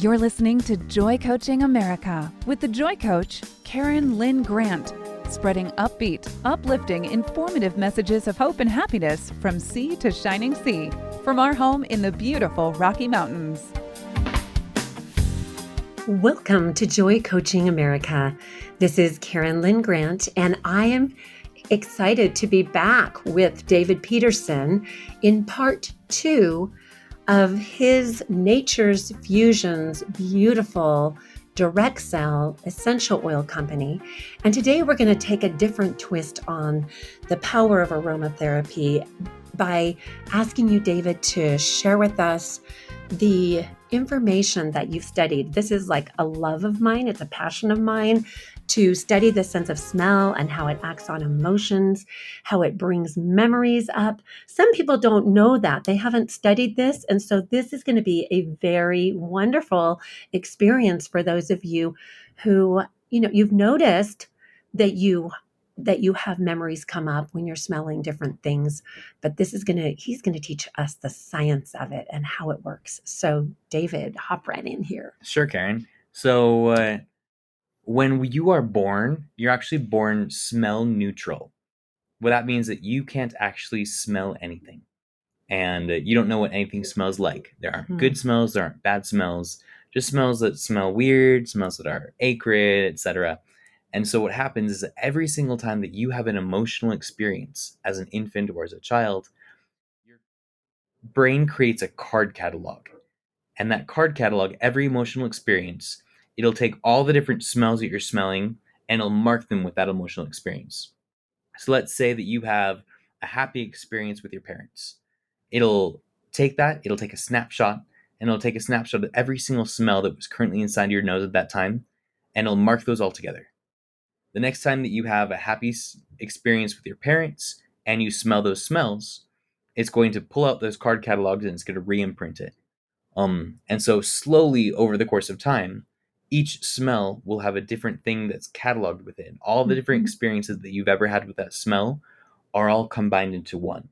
You're listening to Joy Coaching America with the Joy Coach, Karen Lynn Grant, spreading upbeat, uplifting, informative messages of hope and happiness from sea to shining sea from our home in the beautiful Rocky Mountains. Welcome to Joy Coaching America. This is Karen Lynn Grant, and I am excited to be back with David Peterson in part two of his Nature's Fusions beautiful direct sell essential oil company. And today we're going to take a different twist on the power of aromatherapy by asking you, David, to share with us the information that you've studied. This is like a love of mine, it's a passion of mine to study the sense of smell and how it acts on emotions, how it brings memories up. Some people don't know that. They haven't studied this. And so this is going to be a very wonderful experience for those of you who, you know, you've noticed that you that you have memories come up when you're smelling different things but this is going to he's going to teach us the science of it and how it works so david hop right in here sure karen so uh, when you are born you're actually born smell neutral what that means that you can't actually smell anything and you don't know what anything smells like there aren't hmm. good smells there aren't bad smells just smells that smell weird smells that are acrid etc and so what happens is that every single time that you have an emotional experience as an infant or as a child, your brain creates a card catalog. And that card catalog, every emotional experience, it'll take all the different smells that you're smelling and it'll mark them with that emotional experience. So let's say that you have a happy experience with your parents. It'll take that, it'll take a snapshot, and it'll take a snapshot of every single smell that was currently inside your nose at that time, and it'll mark those all together the next time that you have a happy experience with your parents and you smell those smells, it's going to pull out those card catalogs and it's going to re-imprint it. Um, and so slowly over the course of time, each smell will have a different thing that's cataloged within. All the different mm-hmm. experiences that you've ever had with that smell are all combined into one.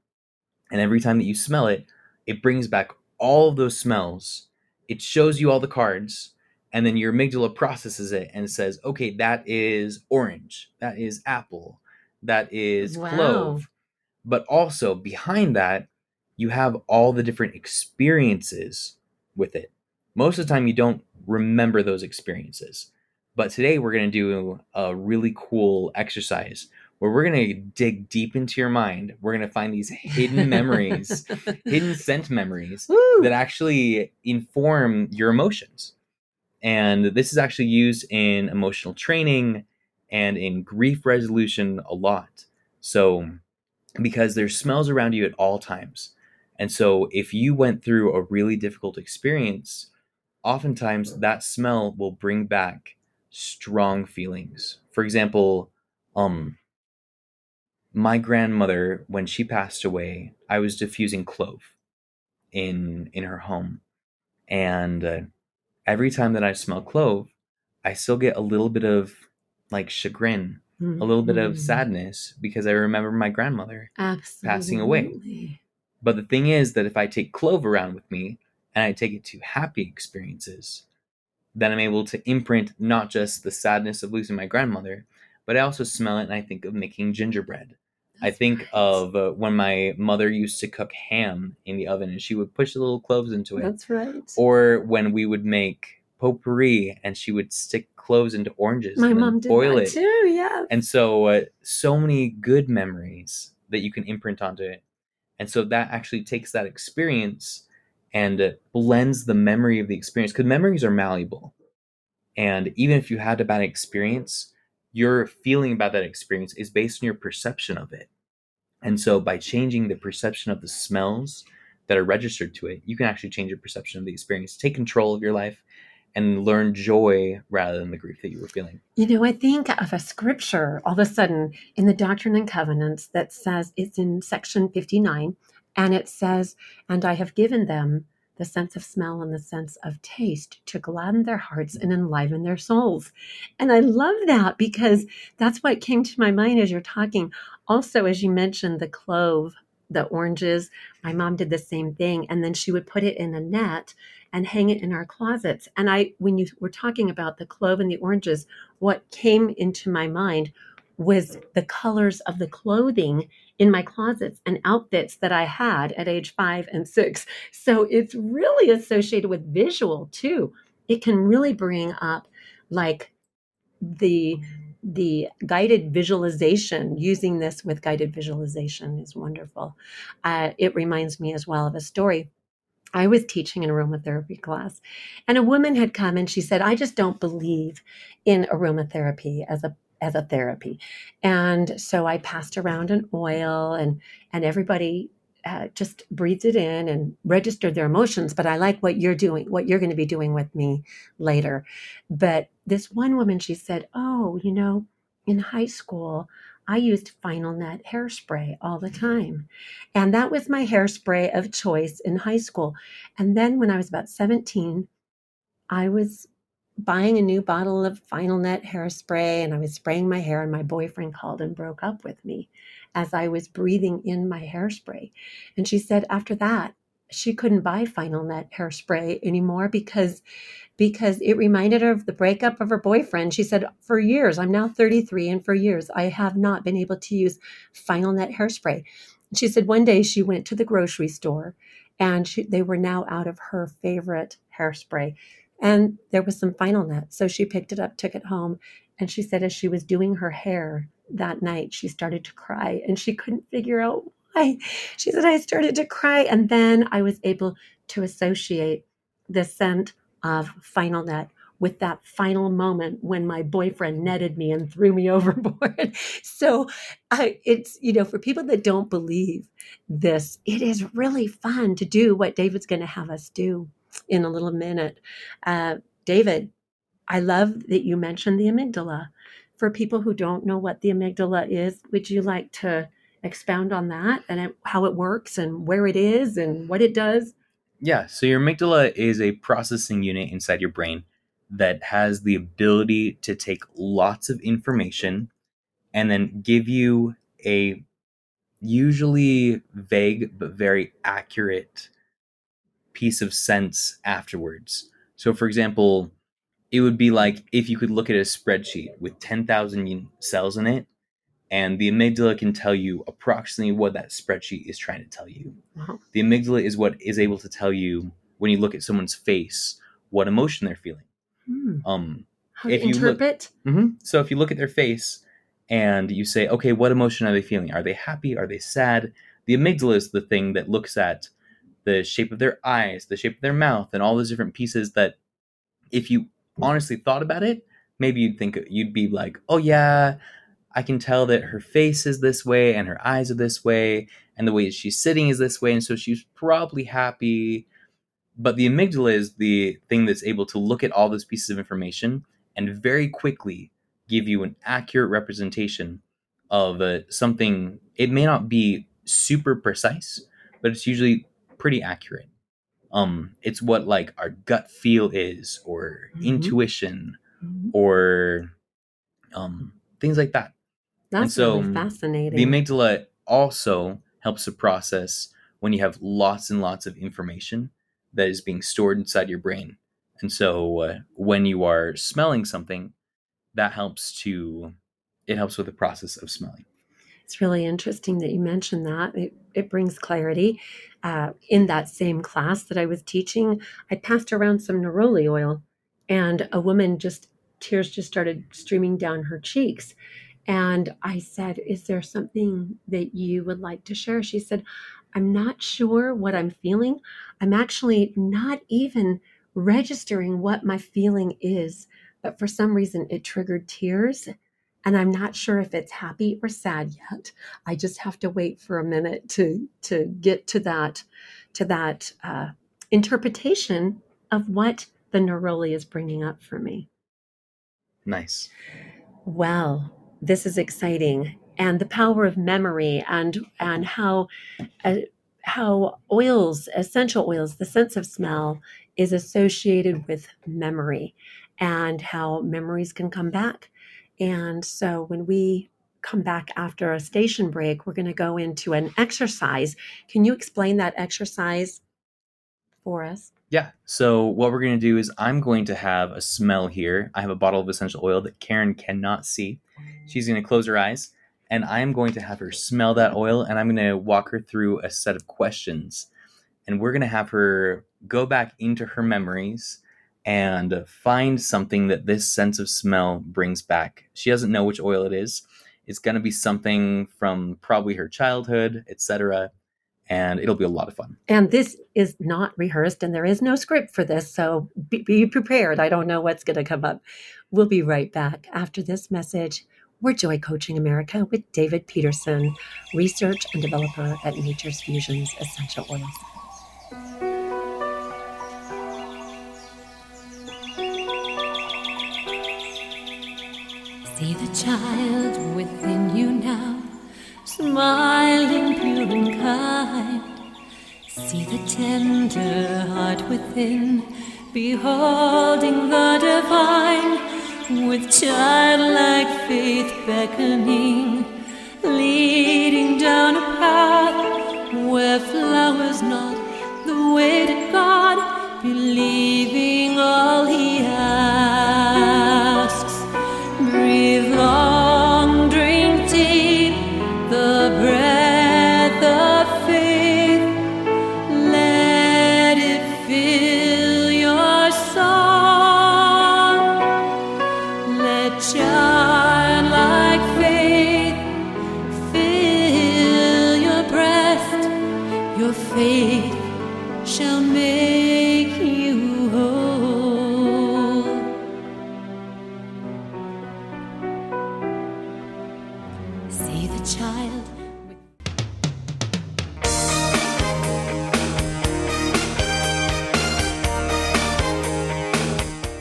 And every time that you smell it, it brings back all of those smells. It shows you all the cards and then your amygdala processes it and says, okay, that is orange, that is apple, that is wow. clove. But also behind that, you have all the different experiences with it. Most of the time, you don't remember those experiences. But today, we're going to do a really cool exercise where we're going to dig deep into your mind. We're going to find these hidden memories, hidden scent memories Woo! that actually inform your emotions. And this is actually used in emotional training and in grief resolution a lot. So, because there's smells around you at all times. And so, if you went through a really difficult experience, oftentimes that smell will bring back strong feelings. For example, um, my grandmother, when she passed away, I was diffusing clove in in her home, and uh, every time that I smell clove, I still get a little bit of like chagrin, mm-hmm. a little bit of mm-hmm. sadness because I remember my grandmother Absolutely. passing away. But the thing is that if I take clove around with me and I take it to happy experiences, then I'm able to imprint not just the sadness of losing my grandmother, but I also smell it and I think of making gingerbread. I think right. of uh, when my mother used to cook ham in the oven and she would push the little cloves into it. That's right. Or when we would make potpourri and she would stick cloves into oranges my mom did boil it too yeah and so uh, so many good memories that you can imprint onto it and so that actually takes that experience and blends the memory of the experience because memories are malleable and even if you had a bad experience your feeling about that experience is based on your perception of it. And so by changing the perception of the smells that are registered to it, you can actually change your perception of the experience, take control of your life, and learn joy rather than the grief that you were feeling. You know, I think of a scripture all of a sudden in the Doctrine and Covenants that says it's in section 59, and it says, And I have given them the sense of smell and the sense of taste to gladden their hearts and enliven their souls. And I love that because that's what came to my mind as you're talking. Also, as you mentioned, the clove the oranges. My mom did the same thing. And then she would put it in a net and hang it in our closets. And I, when you were talking about the clove and the oranges, what came into my mind was the colors of the clothing in my closets and outfits that I had at age five and six. So it's really associated with visual too. It can really bring up like the the guided visualization using this with guided visualization is wonderful uh, it reminds me as well of a story I was teaching an aromatherapy class, and a woman had come and she said, I just don't believe in aromatherapy as a as a therapy. And so I passed around an oil and and everybody uh, just breathed it in and registered their emotions. But I like what you're doing, what you're going to be doing with me later. But this one woman, she said, Oh, you know, in high school, I used Final Net hairspray all the time. And that was my hairspray of choice in high school. And then when I was about 17, I was buying a new bottle of Final Net hairspray and I was spraying my hair, and my boyfriend called and broke up with me as I was breathing in my hairspray. And she said after that, she couldn't buy Final Net hairspray anymore because because it reminded her of the breakup of her boyfriend. She said, For years, I'm now 33, and for years, I have not been able to use Final Net hairspray. She said one day she went to the grocery store and she, they were now out of her favorite hairspray. And there was some Final Net. So she picked it up, took it home, and she said as she was doing her hair that night, she started to cry and she couldn't figure out why. She said, I started to cry. And then I was able to associate the scent of Final Net with that final moment when my boyfriend netted me and threw me overboard. so I, it's, you know, for people that don't believe this, it is really fun to do what David's going to have us do in a little minute. Uh, David, I love that you mentioned the amygdala. For people who don't know what the amygdala is, would you like to expound on that and how it works and where it is and what it does? Yeah, so your amygdala is a processing unit inside your brain that has the ability to take lots of information and then give you a usually vague but very accurate piece of sense afterwards. So, for example, it would be like if you could look at a spreadsheet with 10,000 cells in it, and the amygdala can tell you approximately what that spreadsheet is trying to tell you. Uh-huh. The amygdala is what is able to tell you when you look at someone's face what emotion they're feeling. Hmm. Um, How if you interpret? Look, mm-hmm, so if you look at their face and you say, okay, what emotion are they feeling? Are they happy? Are they sad? The amygdala is the thing that looks at the shape of their eyes, the shape of their mouth, and all those different pieces that if you honestly thought about it, maybe you'd think you'd be like, oh yeah, I can tell that her face is this way and her eyes are this way and the way she's sitting is this way, and so she's probably happy. But the amygdala is the thing that's able to look at all those pieces of information and very quickly give you an accurate representation of uh, something. It may not be super precise, but it's usually pretty accurate. Um, it's what like our gut feel is, or mm-hmm. intuition, mm-hmm. or um, things like that. That's so really fascinating. The amygdala also helps to process when you have lots and lots of information that is being stored inside your brain. And so uh, when you are smelling something, that helps to it helps with the process of smelling. It's really interesting that you mentioned that. It, it brings clarity. Uh, in that same class that I was teaching, I passed around some neroli oil, and a woman just tears just started streaming down her cheeks. And I said, Is there something that you would like to share? She said, I'm not sure what I'm feeling. I'm actually not even registering what my feeling is, but for some reason it triggered tears and I'm not sure if it's happy or sad yet. I just have to wait for a minute to to get to that to that uh, interpretation of what the neroli is bringing up for me. Nice. Well, this is exciting, and the power of memory, and and how. Uh, how oils, essential oils, the sense of smell is associated with memory and how memories can come back and so when we come back after a station break, we're going to go into an exercise. Can you explain that exercise for us? Yeah. So what we're going to do is I'm going to have a smell here. I have a bottle of essential oil that Karen cannot see. She's going to close her eyes and I'm going to have her smell that oil and I'm going to walk her through a set of questions. And we're going to have her go back into her memories and find something that this sense of smell brings back. She doesn't know which oil it is. It's going to be something from probably her childhood, etc and it'll be a lot of fun. And this is not rehearsed, and there is no script for this, so be, be prepared. I don't know what's going to come up. We'll be right back after this message. We're Joy Coaching America with David Peterson, research and developer at Nature's Fusions Essential Oils. See the child within you now smiling pure and kind. See the tender heart within, beholding the divine, with childlike faith beckoning, leading down a path where flowers not the way to God, believing all He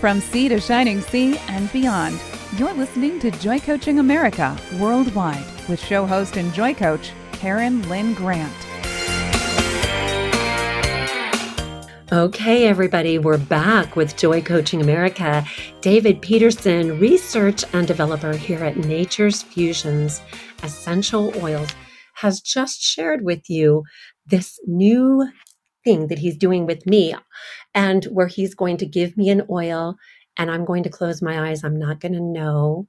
From sea to shining sea and beyond, you're listening to Joy Coaching America worldwide with show host and joy coach Karen Lynn Grant. Okay, everybody, we're back with Joy Coaching America. David Peterson, research and developer here at Nature's Fusions Essential Oils, has just shared with you this new thing that he's doing with me, and where he's going to give me an oil, and I'm going to close my eyes. I'm not going to know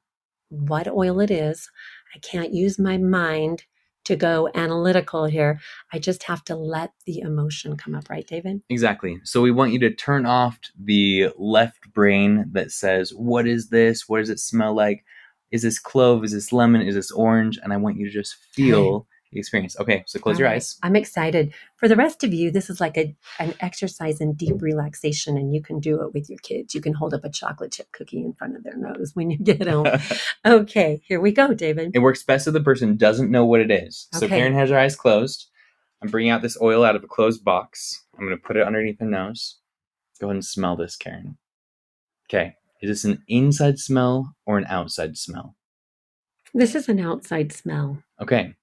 what oil it is. I can't use my mind to go analytical here. I just have to let the emotion come up, right, David? Exactly. So we want you to turn off the left brain that says, What is this? What does it smell like? Is this clove? Is this lemon? Is this orange? And I want you to just feel the experience. Okay, so close All your right. eyes. I'm excited. For the rest of you, this is like a an exercise in deep relaxation, and you can do it with your kids. You can hold up a chocolate chip cookie in front of their nose when you get home. okay, here we go, David. it works best if the person doesn't know what it is. So Okay. Karen has her eyes closed. I'm bringing out this oil out of a closed box. I'm going to put it underneath her nose. Go ahead and smell this, Karen. Okay. Is this an inside smell or an outside smell? This is an outside smell. Okay.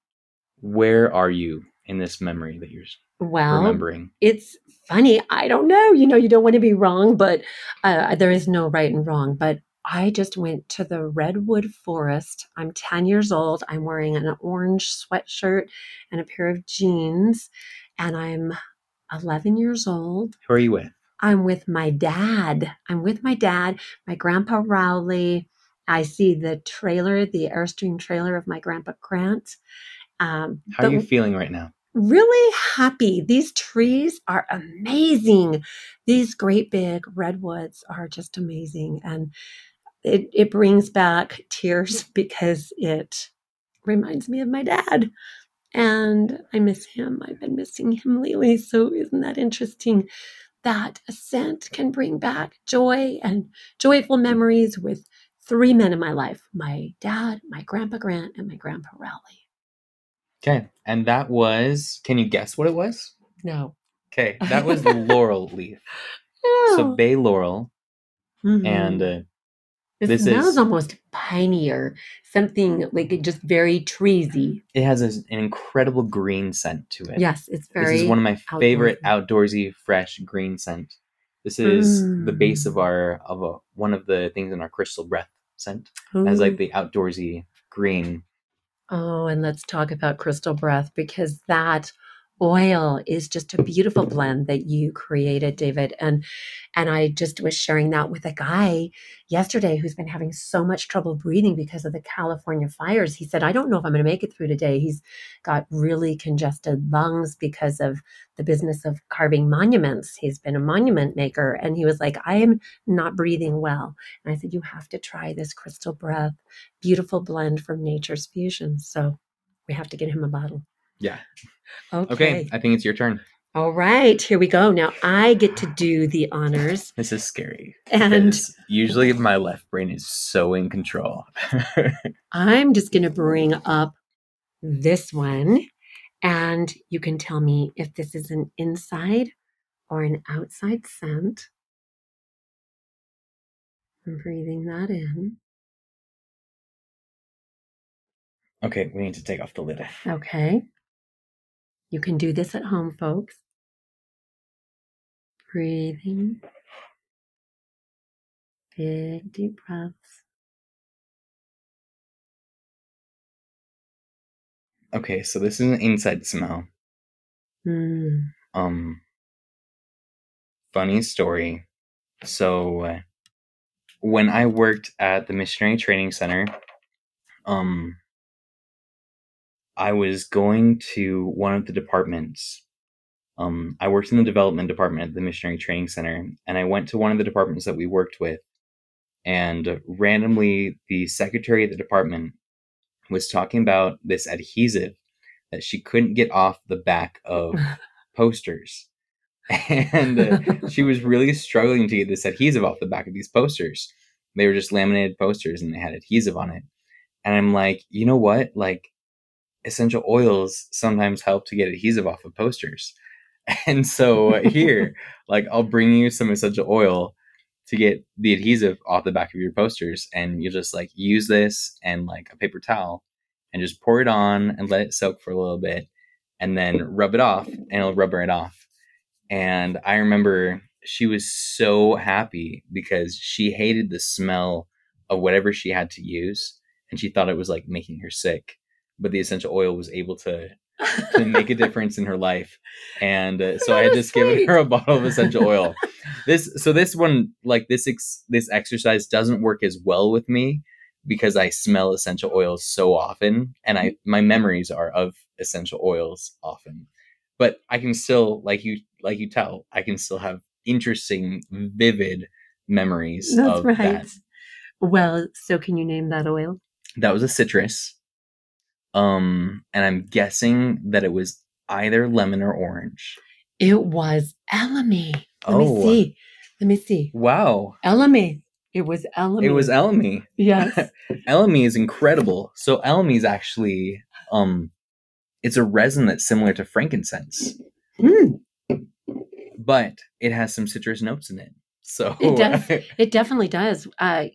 Where are you in this memory that you're Well, remembering? it's funny. I don't know. You know, you don't want to be wrong, but uh, there is no right and wrong. But I just went to the redwood forest. I'm 10 years old. I'm wearing an orange sweatshirt and a pair of jeans, and I'm 11 years old. Who are you with? I'm with my dad. I'm with my dad, my grandpa Rowley. I see the trailer, the Airstream trailer of my grandpa Grant. Um, How are you feeling right now? really happy. These trees are amazing. These great big redwoods are just amazing. And it, it brings back tears because it reminds me of my dad. And I miss him. I've been missing him lately. So isn't that interesting that a scent can bring back joy and joyful memories with three men in my life my dad, my grandpa Grant, and my grandpa Rowley. Okay. And that was, can you guess what it was? No. Okay. That was the laurel leaf. So bay laurel. Mhm. And uh, this smells is- almost pineier, something like just very treesy. it has a- an incredible green scent to it. Yes, it's very. This is one of my favorite outdoorsy. outdoorsy, fresh green scent. This is the base of Mm. our of a, one of the things in our crystal breath scent. It has like the outdoorsy green Oh, and let's talk about crystal breath because that oil is just a beautiful blend that you created david. And and i just was sharing that with a guy yesterday who's been having so much trouble breathing because of the california fires. He said i don't know if i'm going to make it through today. He's got really congested lungs because of the business of carving monuments. He's been a monument maker. And he was like i am not breathing well. And i said you have to try this crystal breath beautiful blend from nature's fusion. So we have to get him a bottle Yeah. okay. Okay. I think it's your turn. All right, here we go. Now I get to do the honors. This is scary. And usually my left brain is so in control. I'm just going to bring up this one. And you can tell me if this is an inside or an outside scent. I'm breathing that in. okay, we need to take off the lid. Okay. You can do this at home, folks. Breathing. Big, deep breaths. Okay, so this is an inside smell. Mm. Um, funny story. So, uh, when I worked at the Missionary Training Center, um, I was going to one of the departments. Um, I worked in the development department at the Missionary Training Center, and I went to one of the departments that we worked with, and randomly, the secretary of the department was talking about this adhesive that she couldn't get off the back of posters. And uh, she was really struggling to get this adhesive off the back of these posters. They were just laminated posters and they had adhesive on it. And I'm like, you know what? Like, essential oils sometimes help to get adhesive off of posters. And so uh, here, like, I'll bring you some essential oil to get the adhesive off the back of your posters. And you just like use this and like a paper towel and just pour it on and let it soak for a little bit and then rub it off and it'll rub it off. And I remember she was so happy because she hated the smell of whatever she had to use and she thought it was like making her sick. But the essential oil was able to, to make a difference in her life. And uh, so I had just given her a bottle of essential oil. This so this one like this ex, this exercise doesn't work as well with me because I smell essential oils so often and I my memories are of essential oils often. But I can still like you like you tell, I can still have interesting vivid memories That's of right. that. Well, so can you name that oil? That was a citrus. Um and I'm guessing that it was either lemon or orange. It was Elemi. Let Oh. me see. Let me see. Wow. Elemi. It was Elemi. It was Elemi. Yes. Elemi is incredible. So Elemi is actually um it's a resin that's similar to frankincense, Mm, but it has some citrus notes in it. So It does. it definitely does. Uh,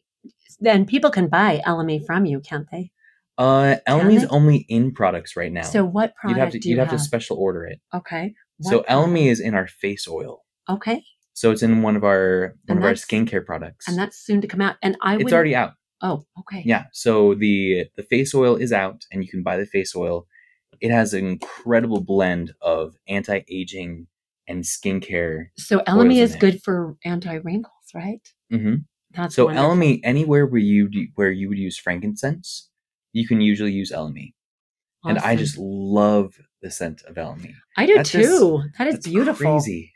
then people can buy Elemi from you, can't they? Uh Elemi's they? only in products right now. So what you'd product have to do you you'd have, have? to special order it. okay. so What product? Elemi is in our face oil. Okay. So it's in one of our one And of our skincare products. And that's soon to come out. And I it's would. already out. Oh, okay. Yeah. So the the face oil is out, and you can buy the face oil. It has an incredible blend of anti aging and skincare. So Elemi in is it. good for anti wrinkles, right? Mm hmm That's So wonderful. Elemi, anywhere where you where you would use frankincense, you can usually use Elemi, and I just love the scent of Elemi. I do too. That is beautiful. Crazy.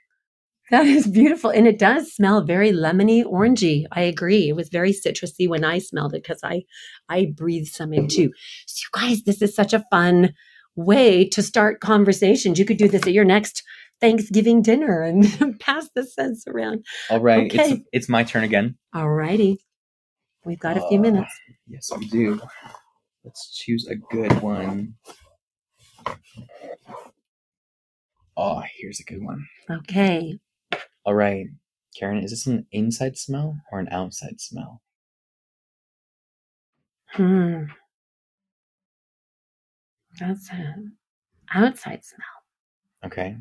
That is beautiful. And it does smell very lemony, orangey. I agree. It was very citrusy when I smelled it because I I breathed some in too. So you guys, this is such a fun way to start conversations. You could do this at your next Thanksgiving dinner and pass the scents around. All right, Okay. it's it's my turn again. All righty. We've got a few Uh, minutes. Yes, we do. Let's choose a good one. Oh, here's a good one. Okay. All right, Karen, is this an inside smell or an outside smell? Hmm. That's an outside smell. Okay.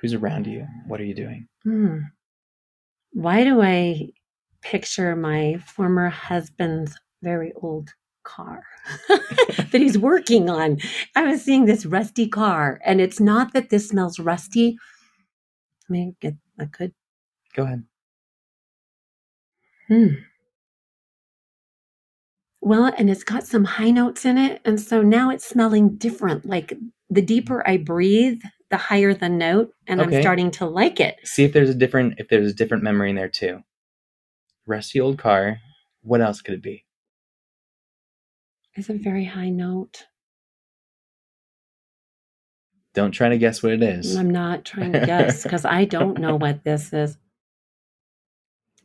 Who's around you? What are you doing? Hmm. Why do I picture my former husband's very old car that he's working on. I was seeing this rusty car, and it's not that this smells rusty. I mean, it, I could. Go ahead. Hmm. Well, and it's got some high notes in it. And so now it's smelling different. Like the deeper I breathe, the higher the note, and I'm starting to like it. See if there's a different if there's a different memory in there too. Rusty old car. What else could it be? It's a very high note. Don't try to guess what it is. I'm not trying to guess because I don't know what this is.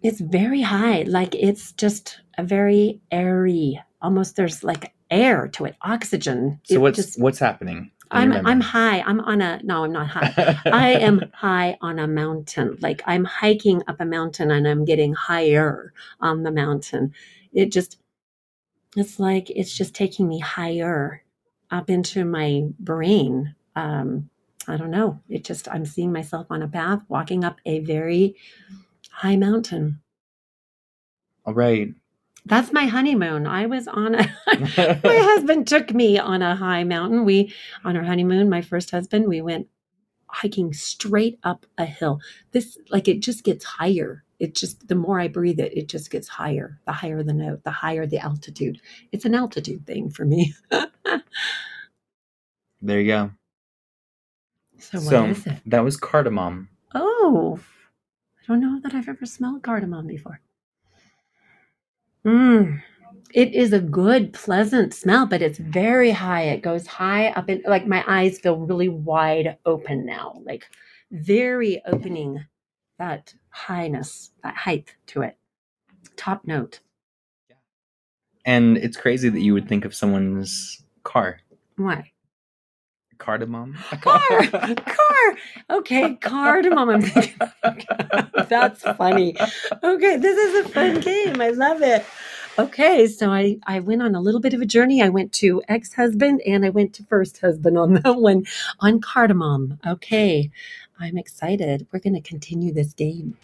It's very high. Like it's just a very airy, almost there's like air to it, oxygen. So It what's just- what's happening? I'm I'm high. I'm on a no, I'm not high. I am high on a mountain. Like I'm hiking up a mountain and I'm getting higher on the mountain. It just, it's like it's just taking me higher up into my brain. Um, I don't know. It just, I'm seeing myself on a path walking up a very high mountain. All right. That's my honeymoon. I was on a, my husband took me on a high mountain. We, on our honeymoon, my first husband, we went hiking straight up a hill. This, like, it just gets higher. It just, the more I breathe it, it just gets higher. The higher the note, the higher the altitude. It's an altitude thing for me. there you go. so, what so is it? that was cardamom. Oh, I don't know that I've ever smelled cardamom before. Mmm. It is a good, pleasant smell, but it's very high. It goes high up in, like, my eyes feel really wide open now, like, very opening that highness, that height to it. Top note. And it's crazy that you would think of someone's car. Why? Cardamom? Car, car. Okay, cardamom. I'm thinking, that's funny. Okay, this is a fun game. I love it. Okay, so I I went on a little bit of a journey. I went to ex husband and I went to first husband on that one on cardamom. Okay, I'm excited. We're going to continue this game.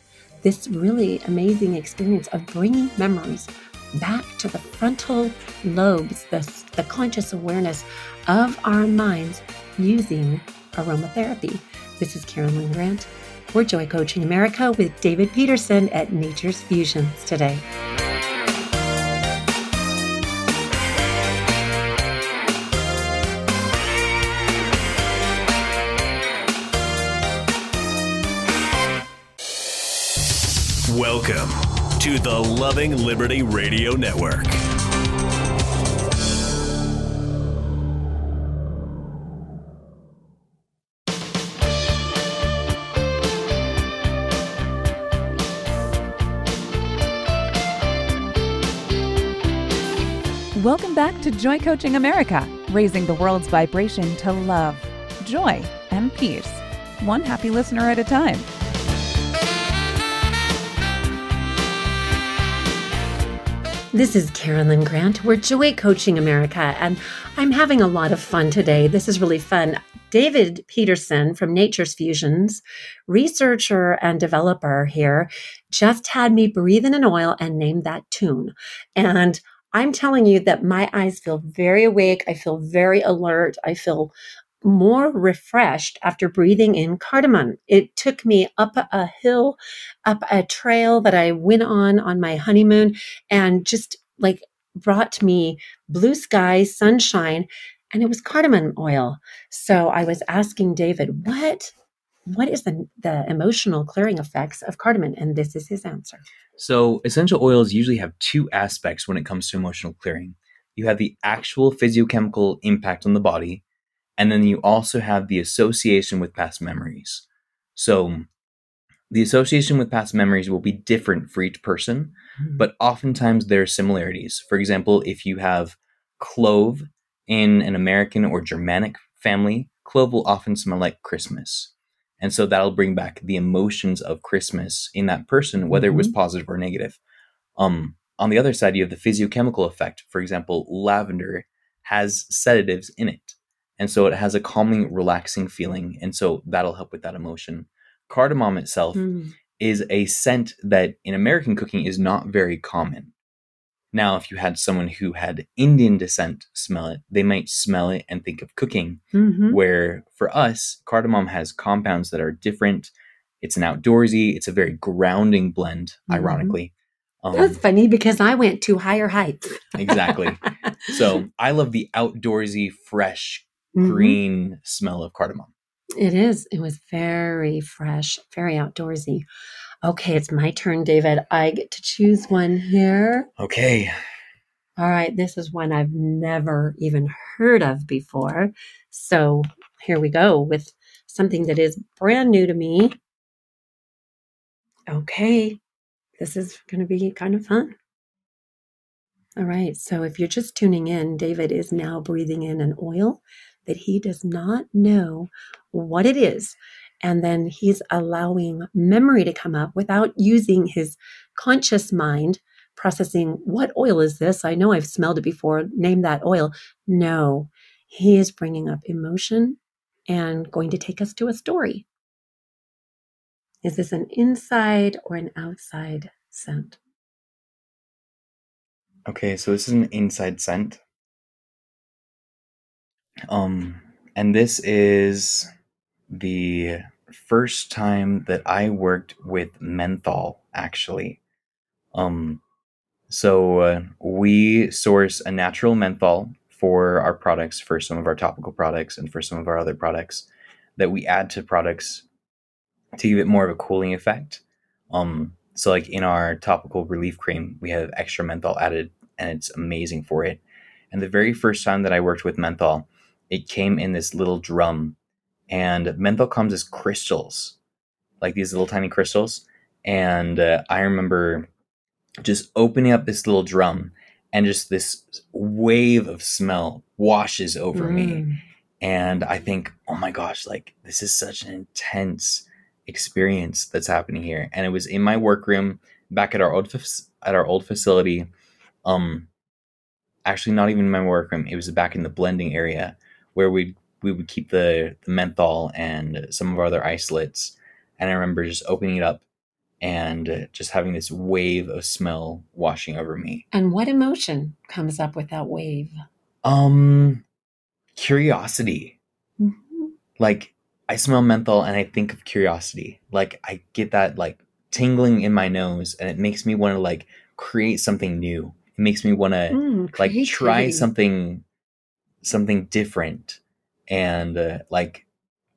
This really amazing experience of bringing memories back to the frontal lobes, the, the conscious awareness of our minds using aromatherapy. This is Karen Lynn Grant. We're Joy Coaching America with David Peterson at Nature's Fusions today. Welcome to the Loving Liberty Radio Network. Welcome back to Joy Coaching America, raising the world's vibration to love, joy, and peace, one happy listener at a time. This is Karen Lynn Grant. We're Joy Coaching America, and I'm having a lot of fun today. This is really fun. David Peterson from Nature's Fusions, researcher and developer here, just had me breathe in an oil and name that tune. And I'm telling you that my eyes feel very awake. I feel very alert. I feel more refreshed after breathing in cardamom. It took me up a hill, up a trail that I went on on my honeymoon and just like brought me blue skies, sunshine, and it was cardamom oil. So I was asking David, what what is the the emotional clearing effects of cardamom? And this is his answer. So, essential oils usually have two aspects when it comes to emotional clearing. You have the actual physiochemical impact on the body, and then you also have the association with past memories. So, the association with past memories will be different for each person, but oftentimes there are similarities. For example, if you have clove in an American or Germanic family, clove will often smell like Christmas. And so that'll bring back the emotions of Christmas in that person, whether it was positive or negative. Um, on the other side, you have the physiochemical effect. For example, lavender has sedatives in it. And so it has a calming, relaxing feeling. And so that'll help with that emotion. Cardamom itself Mm. is a scent that in American cooking is not very common. Now, if you had someone who had Indian descent smell it, they might smell it and think of cooking. Mhm. Where for us, cardamom has compounds that are different. It's an outdoorsy, it's a very grounding blend, Mhm. ironically. Um, That's funny because I went to higher heights. exactly. So I love the outdoorsy, fresh, Mhm. green smell of cardamom. It is. It was very fresh, very outdoorsy. Okay, it's my turn, David. I get to choose one here. Okay. All right, this is one I've never even heard of before. So here we go with something that is brand new to me. Okay, this is going to be kind of fun. All right, so if you're just tuning in, David is now breathing in an oil that he does not know what it is. And then he's allowing memory to come up without using his conscious mind processing what oil is this? I know I've smelled it before. Name that oil. No, he is bringing up emotion and going to take us to a story. Is this an inside or an outside scent? Okay, so this is an inside scent. Um, and this is the first time that I worked with menthol, actually. Um, so uh, we source a natural menthol for our products, for some of our topical products, and for some of our other products that we add to products to give it more of a cooling effect. Um, so like in our topical relief cream, we have extra menthol added, and it's amazing for it. And the very first time that I worked with menthol, it came in this little drum, and menthol comes as crystals, like these little tiny crystals. And uh, I remember just opening up this little drum, and just this wave of smell washes over me Mm. and I think, oh my gosh, like this is such an intense experience that's happening here. And it was in my workroom back at our old at our old facility. Um, actually, not even in my workroom. It was back in the blending area where we we would keep the the menthol and some of our other isolates. And I remember just opening it up and just having this wave of smell washing over me. And what emotion comes up with that wave? Um, curiosity. Mhm. like I smell menthol and I think of curiosity. Like I get that like tingling in my nose and it makes me want to like create something new. It makes me want to Mm, like try something something different. And uh, like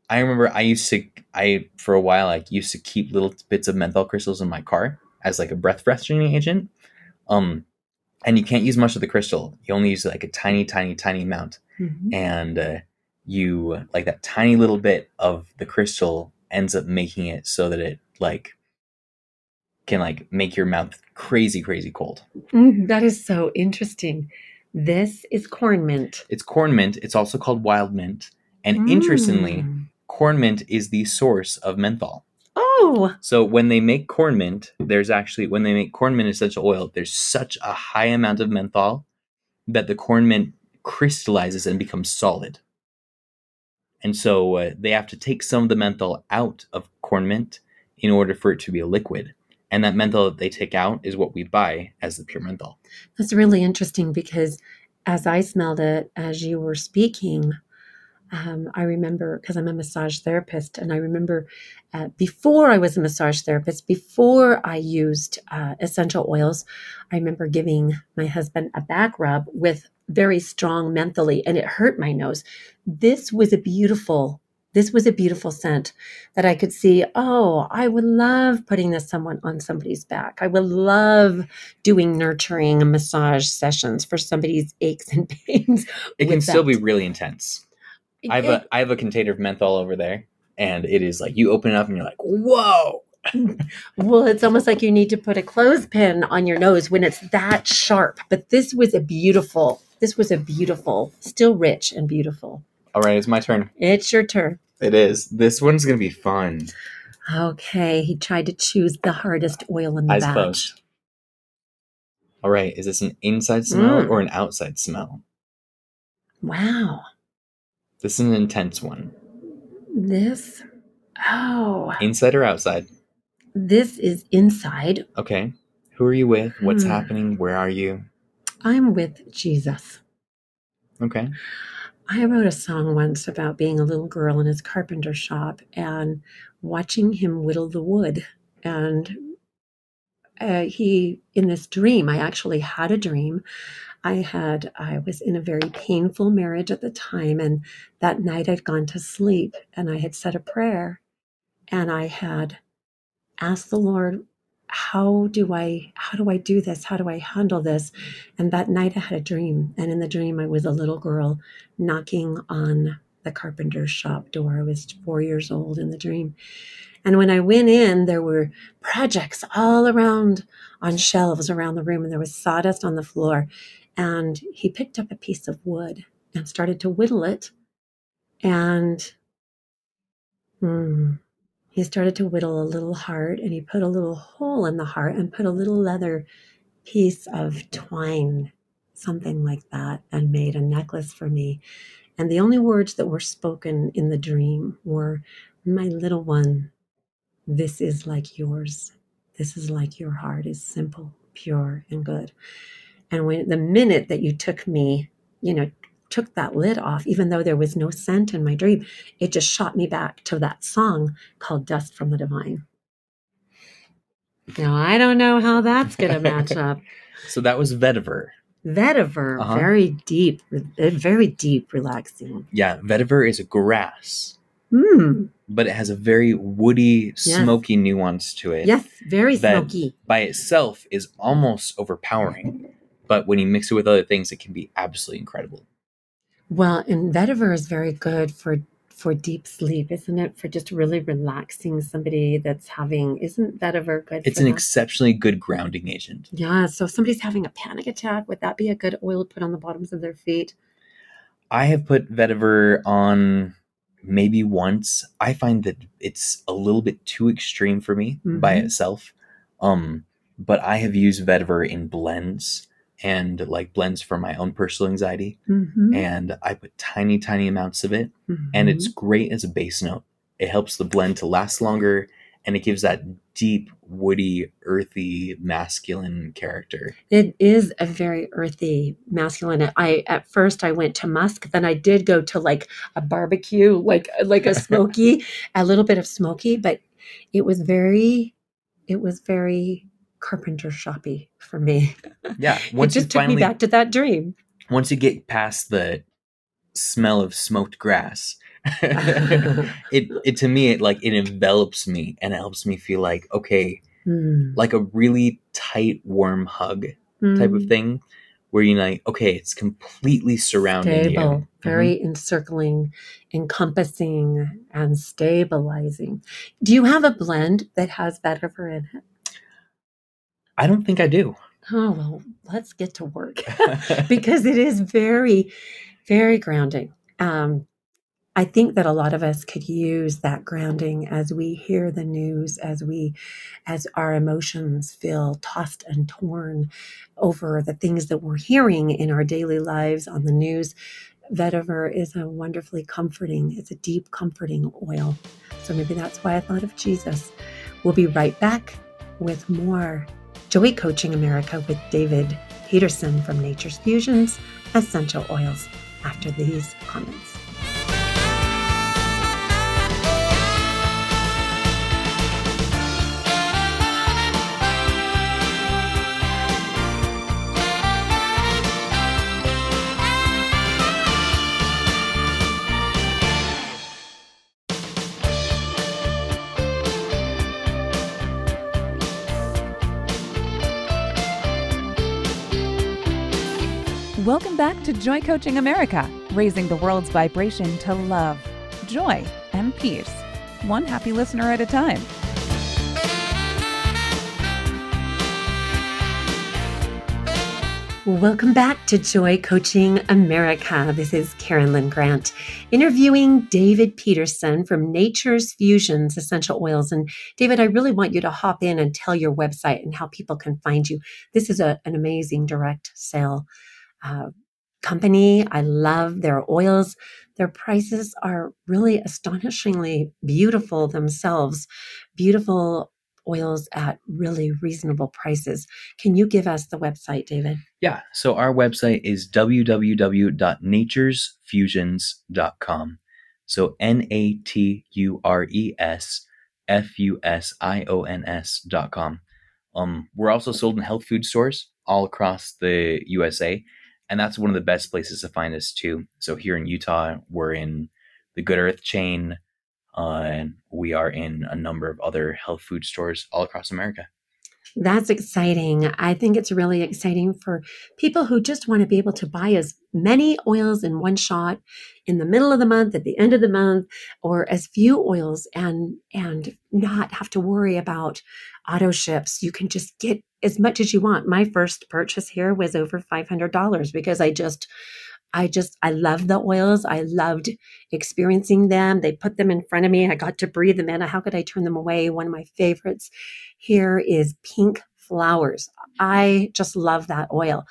I remember I used to I for a while like used to keep little bits of menthol crystals in my car as like a breath freshening agent. Um and you can't use much of the crystal. You only use like a tiny tiny tiny amount Mhm. and uh, you like that tiny little bit of the crystal ends up making it so that it like can like make your mouth crazy crazy cold Mm, that is so interesting. This is corn mint. it's corn mint. It's also called wild mint. And interestingly Mm. corn mint is the source of menthol. Oh, so when they make corn mint there's actually when they make corn mint essential oil there's such a high amount of menthol that the corn mint crystallizes and becomes solid. And so uh, they have to take some of the menthol out of corn mint in order for it to be a liquid and that menthol that they take out is what we buy as the pure menthol that's really interesting because as I smelled it as you were speaking, um, I remember because I'm a massage therapist, and I remember uh, before I was a massage therapist, before I used uh, essential oils, I remember giving my husband a back rub with very strong mentally, and it hurt my nose. This was a beautiful. This was a beautiful scent that I could see. Oh, I would love putting this someone on somebody's back. I would love doing nurturing massage sessions for somebody's aches and pains. it can with still be really intense i have a i have a container of menthol over there and it is like you open it up and you're like whoa Well, it's almost like you need to put a clothespin on your nose when it's that sharp. But this was a beautiful, this was a beautiful, still rich and beautiful. All right it's my turn It's your turn. it is this one's gonna be fun Okay, he tried to choose the hardest oil in the eyes batch. closed all right is this an inside smell Mm. or an outside smell Wow. this is an intense one This, oh, inside or outside this is inside. okay who are you with what's Hmm. happening where are you I'm with Jesus. Okay. I wrote a song once about being a little girl in his carpenter shop and watching him whittle the wood. And uh, he, in this dream, I actually had a dream. I had, I was in a very painful marriage at the time. And that night I'd gone to sleep and I had said a prayer and I had asked the Lord, how do I how do I do this? How do I handle this? And that night I had a dream. And in the dream I was a little girl knocking on the carpenter's shop door. I was four years old in the dream. And when I went in, there were projects all around on shelves around the room, and there was sawdust on the floor. And he picked up a piece of wood and started to whittle it. And hmm, he started to whittle a little heart and he put a little hole in the heart and put a little leather piece of twine, something like that, and made a necklace for me. And the only words that were spoken in the dream were, My little one, this is like yours. This is like your heart is simple, pure, and good. And when the minute that you took me, you know, took that lid off, even though there was no scent in my dream, it just shot me back to that song called Dust from the Divine. Now, I don't know how that's going to match up. So that was vetiver. Vetiver, Uh-huh. very deep, very deep, relaxing. Yeah, vetiver is a grass, Mm, but it has a very woody, Yes. smoky nuance to it. yes, very smoky. by itself is almost overpowering. But when you mix it with other things, it can be absolutely incredible. Well, and vetiver is very good for for deep sleep, isn't it? For just really relaxing somebody that's having. Isn't vetiver good? It's for an that? exceptionally good grounding agent. Yeah. So if somebody's having a panic attack, would that be a good oil to put on the bottoms of their feet? I have put vetiver on maybe once. I find that it's a little bit too extreme for me by Mhm. itself. Um, but I have used vetiver in blends and like blends for my own personal anxiety. Mm-hmm. And I put tiny, tiny amounts of it. And it's great as a base note. It helps the blend to last longer and it gives that deep, woody, earthy, masculine character. It is a very earthy, masculine. I at first I went to musk, then I did go to like a barbecue, like like a smoky, a little bit of smoky, but it was very, it was very carpenter shoppy for me. Yeah. it Once you just took finally me back to that dream. once you get past the smell of smoked grass it it to me it like it envelops me and it helps me feel like okay Mm, like a really tight warm hug type of mm. thing where you're like okay it's completely surrounding stable, you Mm-hmm. very encircling, encompassing, and stabilizing. Do you have a blend that has vetiver in it? I don't think i do Oh well, let's get to work because it is very, very grounding. Um, I think that a lot of us could use that grounding as we hear the news, as we, as our emotions feel tossed and torn over the things that we're hearing in our daily lives on the news. Vetiver is a wonderfully comforting, it's a deep comforting oil. So maybe that's why I thought of Jesus. We'll be right back with more Joy Coaching America with David Peterson from Nature's Fusions Essential Oils after these comments. Back to Joy Coaching America, raising the world's vibration to love, joy, and peace, one happy listener at a time. Welcome back to Joy Coaching America. This is Karen Lynn Grant interviewing David Peterson from Nature's Fusions Essential Oils. And David, I really want you to hop in and tell your website and how people can find you. This is a, an amazing direct sale uh, company. I love their oils. Their prices are really astonishingly beautiful themselves, beautiful oils at really reasonable prices. Can you give us the website, David? Yeah. So our website is www.naturesfusions.com. So N A T U R E S F U S I O N S dot com. Um, we're also sold in health food stores all across the USA, and that's one of the best places to find us too. So here in Utah, we're in the Good Earth chain, uh, and we are in a number of other health food stores all across America. That's exciting. I think it's really exciting for people who just want to be able to buy as many oils in one shot in the middle of the month, at the end of the month, or as few oils and and not have to worry about auto ships. You can just get as much as you want. My first purchase here was over $500 because I just I just, I love the oils. I loved experiencing them. They put them in front of me. I got to breathe them in. How could I turn them away? One of my favorites here is pink flowers. I just love that oil.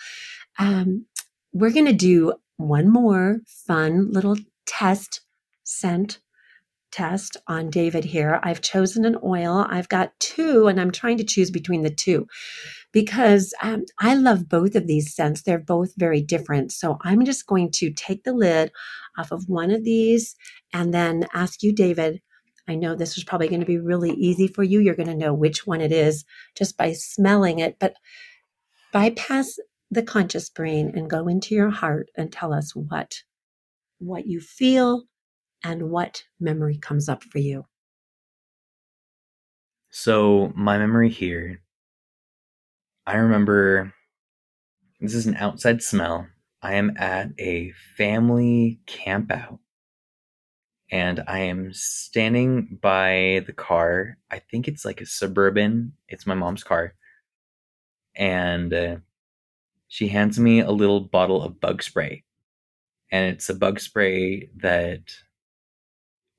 Um, we're going to do one more fun little test scent test on David here. I've chosen an oil. I've got two, and I'm trying to choose between the two because um, I love both of these scents. They're both very different. So I'm just going to take the lid off of one of these and then ask you, David. I know this is probably going to be really easy for you. You're going to know which one it is just by smelling it, but bypass the conscious brain and go into your heart and tell us what what you feel and what memory comes up for you. So my memory here I remember this is an outside smell. I am at a family campout and I am standing by the car. I think it's like a suburban, it's my mom's car. And uh, she hands me a little bottle of bug spray. And it's a bug spray that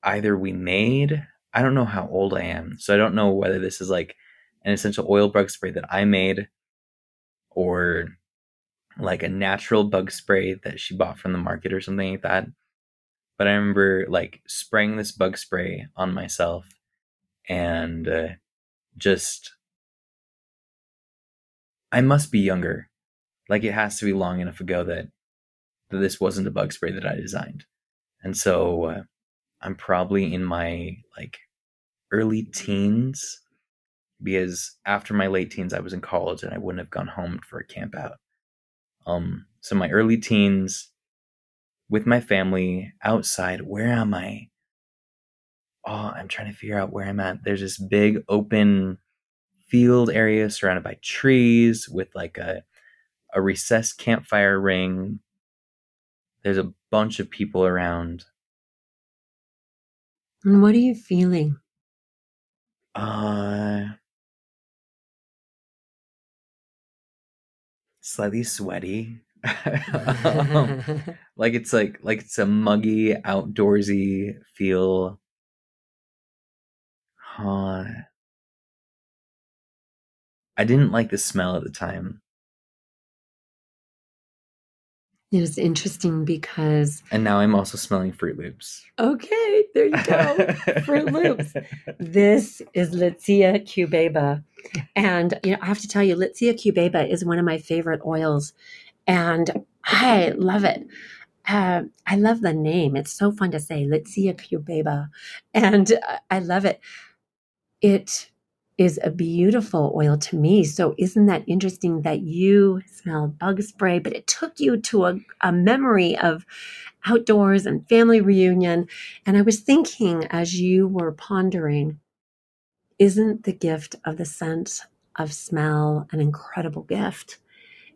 either we made, I don't know how old I am. So I don't know whether this is like an essential oil bug spray that I made or like a natural bug spray that she bought from the market or something like that. But I remember like spraying this bug spray on myself and uh, just I must be younger. Like it has to be long enough ago that that this wasn't a bug spray that I designed. And so uh, I'm probably in my like early teens because after my late teens, I was in college and I wouldn't have gone home for a camp out. Um, so my early teens with my family outside, where am I? Oh, I'm trying to figure out where I'm at. There's this big open field area surrounded by trees with like a a recessed campfire ring. There's a bunch of people around. And what are you feeling? Uh slightly sweaty. um, like it's like like it's a muggy, outdoorsy feel. Huh. I didn't like the smell at the time. It was interesting because. And now I'm also smelling Froot Loops. Okay, there you go. Froot Loops. This is Litsea cubeba. And, you know, I have to tell you, Litsea cubeba is one of my favorite oils. And I love it. Uh, I love the name. It's so fun to say, Litsea cubeba. And I love it. It is a beautiful oil to me. So, isn't that interesting that you smelled bug spray, but it took you to a, a memory of outdoors and family reunion? And I was thinking as you were pondering, isn't the gift of the scent of smell an incredible gift?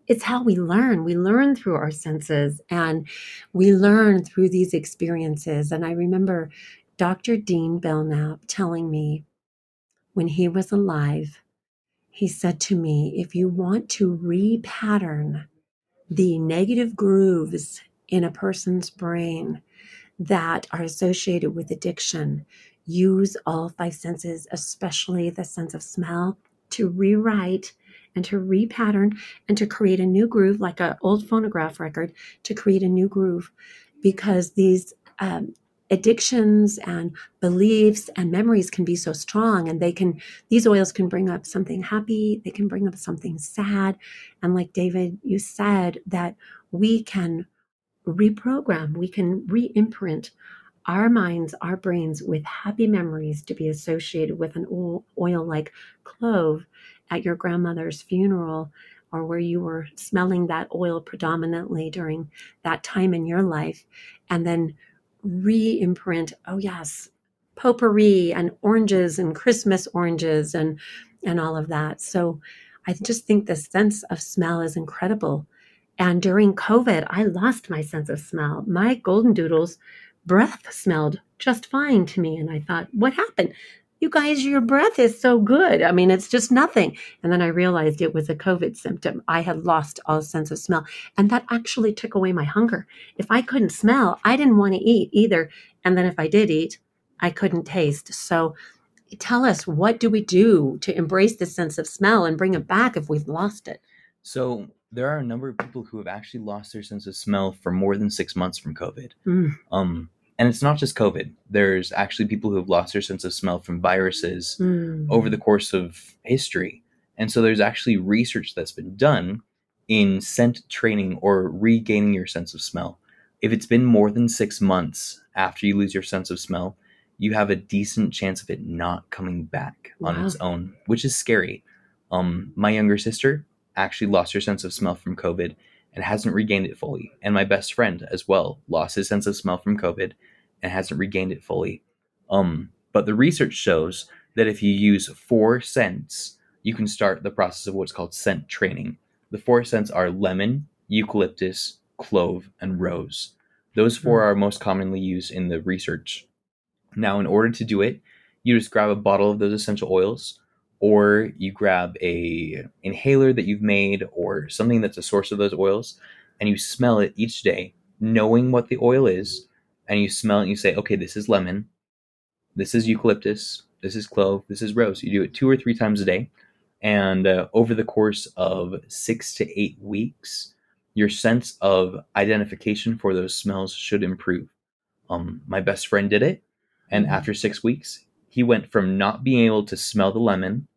It's how we learn. We learn through our senses and we learn through these experiences. And I remember Dr. Dean Belknap telling me when he was alive, he said to me, if you want to repattern the negative grooves in a person's brain that are associated with addiction, use all five senses, especially the sense of smell, to rewrite and to repattern and to create a new groove, like an old phonograph record, to create a new groove, because these um, addictions and beliefs and memories can be so strong and they can these oils can bring up something happy they can bring up something sad and like david you said that we can reprogram we can re-imprint our minds our brains with happy memories to be associated with an oil like clove at your grandmother's funeral or where you were smelling that oil predominantly during that time in your life and then re imprint, oh, yes, potpourri and oranges and Christmas oranges and, and all of that. So I just think the sense of smell is incredible. And during COVID, I lost my sense of smell. My golden doodles breath smelled just fine to me. And I thought, what happened? You guys, your breath is so good. I mean, it's just nothing. And then I realized it was a COVID symptom. I had lost all sense of smell. And that actually took away my hunger. If I couldn't smell, I didn't want to eat either. And then if I did eat, I couldn't taste. So tell us, what do we do to embrace the sense of smell and bring it back if we've lost it? So there are a number of people who have actually lost their sense of smell for more than six months from COVID. Mm. Um, and it's not just COVID. There's actually people who have lost their sense of smell from viruses Mm. over the course of history. And so there's actually research that's been done in scent training or regaining your sense of smell. If it's been more than six months after you lose your sense of smell, you have a decent chance of it not coming back on its own, which is scary. Um, my younger sister actually lost her sense of smell from COVID and hasn't regained it fully. And my best friend as well lost his sense of smell from COVID and hasn't regained it fully. Um, but the research shows that if you use four scents, you can start the process of what's called scent training. The four scents are lemon, eucalyptus, clove, and rose. Those four are most commonly used in the research. Now, in order to do it, you just grab a bottle of those essential oils, or you grab a inhaler that you've made, or something that's a source of those oils, and you smell it each day, knowing what the oil is, and you smell it and you say, okay, this is lemon, this is eucalyptus, this is clove, this is rose. You do it two or three times a day. And uh, over the course of six to eight weeks, your sense of identification for those smells should improve. Um, my best friend did it. And after six weeks, he went from not being able to smell the lemon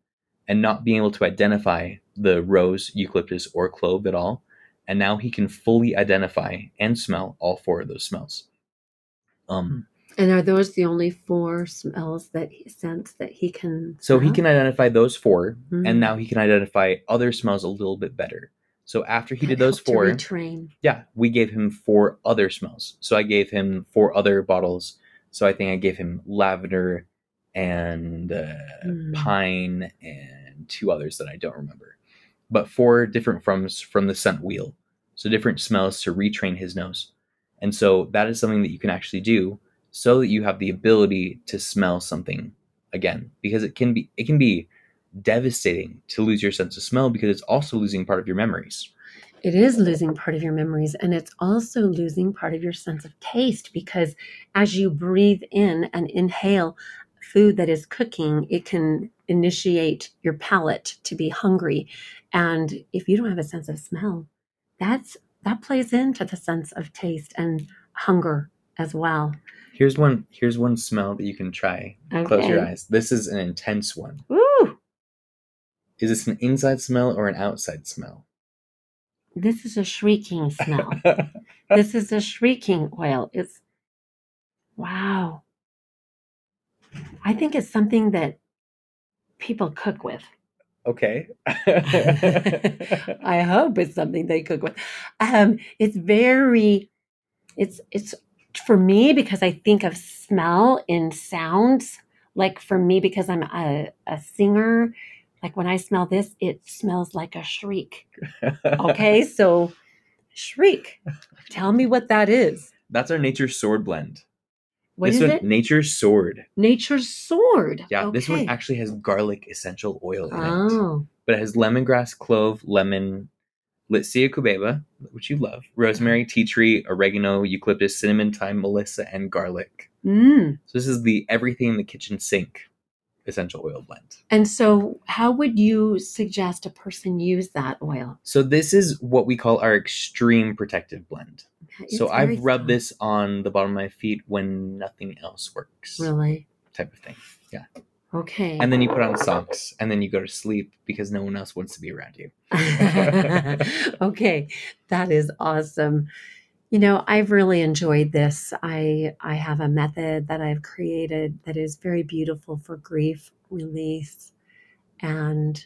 and not being able to identify the rose, eucalyptus, or clove at all. And now he can fully identify and smell all four of those smells. Um, And are those the only four smells that he scents that he can? so he can identify those four, Mm. and now he can identify other smells a little bit better. So after he That did those four, yeah, we gave him four other smells. So I gave him four other bottles. So I think I gave him lavender and uh, Mm. pine and two others that I don't remember. But four different from from the scent wheel. So different smells to retrain his nose. And so that is something that you can actually do so that you have the ability to smell something again because it can be it can be devastating to lose your sense of smell because it's also losing part of your memories. It is losing part of your memories, and it's also losing part of your sense of taste because as you breathe in and inhale food that is cooking, it can initiate your palate to be hungry. And if you don't have a sense of smell, that's that plays into the sense of taste and hunger as well. Here's one here's one smell that you can try. Close your eyes. This is an intense one. Ooh, Is this an inside smell or an outside smell? this is a shrieking smell. this is a shrieking oil. It's wow. I think it's something that people cook with. okay. I hope it's something they cook with. Um, it's very, it's it's for me because I think of smell in sounds. Like for me because I'm a, a singer, like when I smell this, it smells like a shriek. Okay, so shriek. Tell me what that is. That's our nature sword blend. What this is one, it? nature's sword. Nature's sword. Yeah, this one actually has garlic essential oil in it. Oh, But it has lemongrass, clove, lemon, Litsea cubeba, which you love, rosemary, tea tree, oregano, eucalyptus, cinnamon, thyme, melissa, and garlic. mm. So this is the everything in the kitchen sink essential oil blend. And so, how would you suggest a person use that oil? So this is what we call our extreme protective blend. It's so I've rubbed this on the bottom of my feet when nothing else works. Really? Type of thing. Yeah. Okay. And then you put on socks and then you go to sleep because no one else wants to be around you. okay, that is awesome. You know, I've really enjoyed this. I I have a method that I've created that is very beautiful for grief release and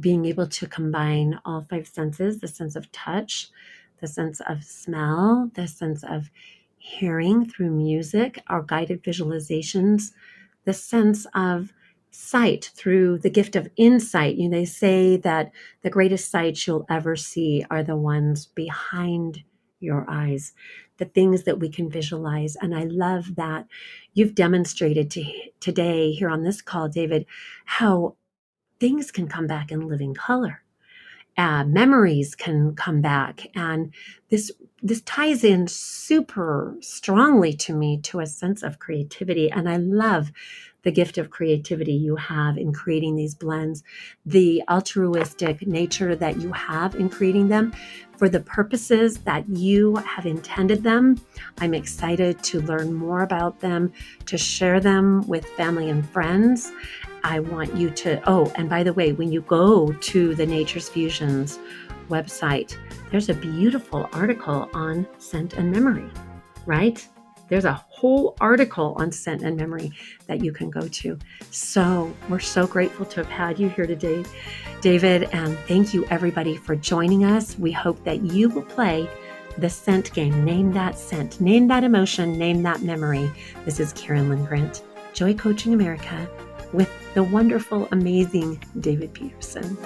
being able to combine all five senses, the sense of touch, the sense of smell, the sense of hearing through music, our guided visualizations, the sense of sight through the gift of insight. You know, they say that the greatest sights you'll ever see are the ones behind your eyes, the things that we can visualize. And I love that you've demonstrated to, today here on this call, David, how things can come back in living color. Uh, memories can come back, and this this ties in super strongly to me to a sense of creativity. And I love the gift of creativity you have in creating these blends, the altruistic nature that you have in creating them for the purposes that you have intended them. I'm excited to learn more about them, to share them with family and friends. I want you to, oh, and by the way, when you go to the Nature's Fusions website, there's a beautiful article on scent and memory, right? There's a whole article on scent and memory that you can go to. So we're so grateful to have had you here today, David. And thank you, everybody, for joining us. We hope that you will play the scent game. Name that scent, name that emotion, name that memory. This is Karen Lynn Grant, Joy Coaching America, with the wonderful, amazing David Peterson.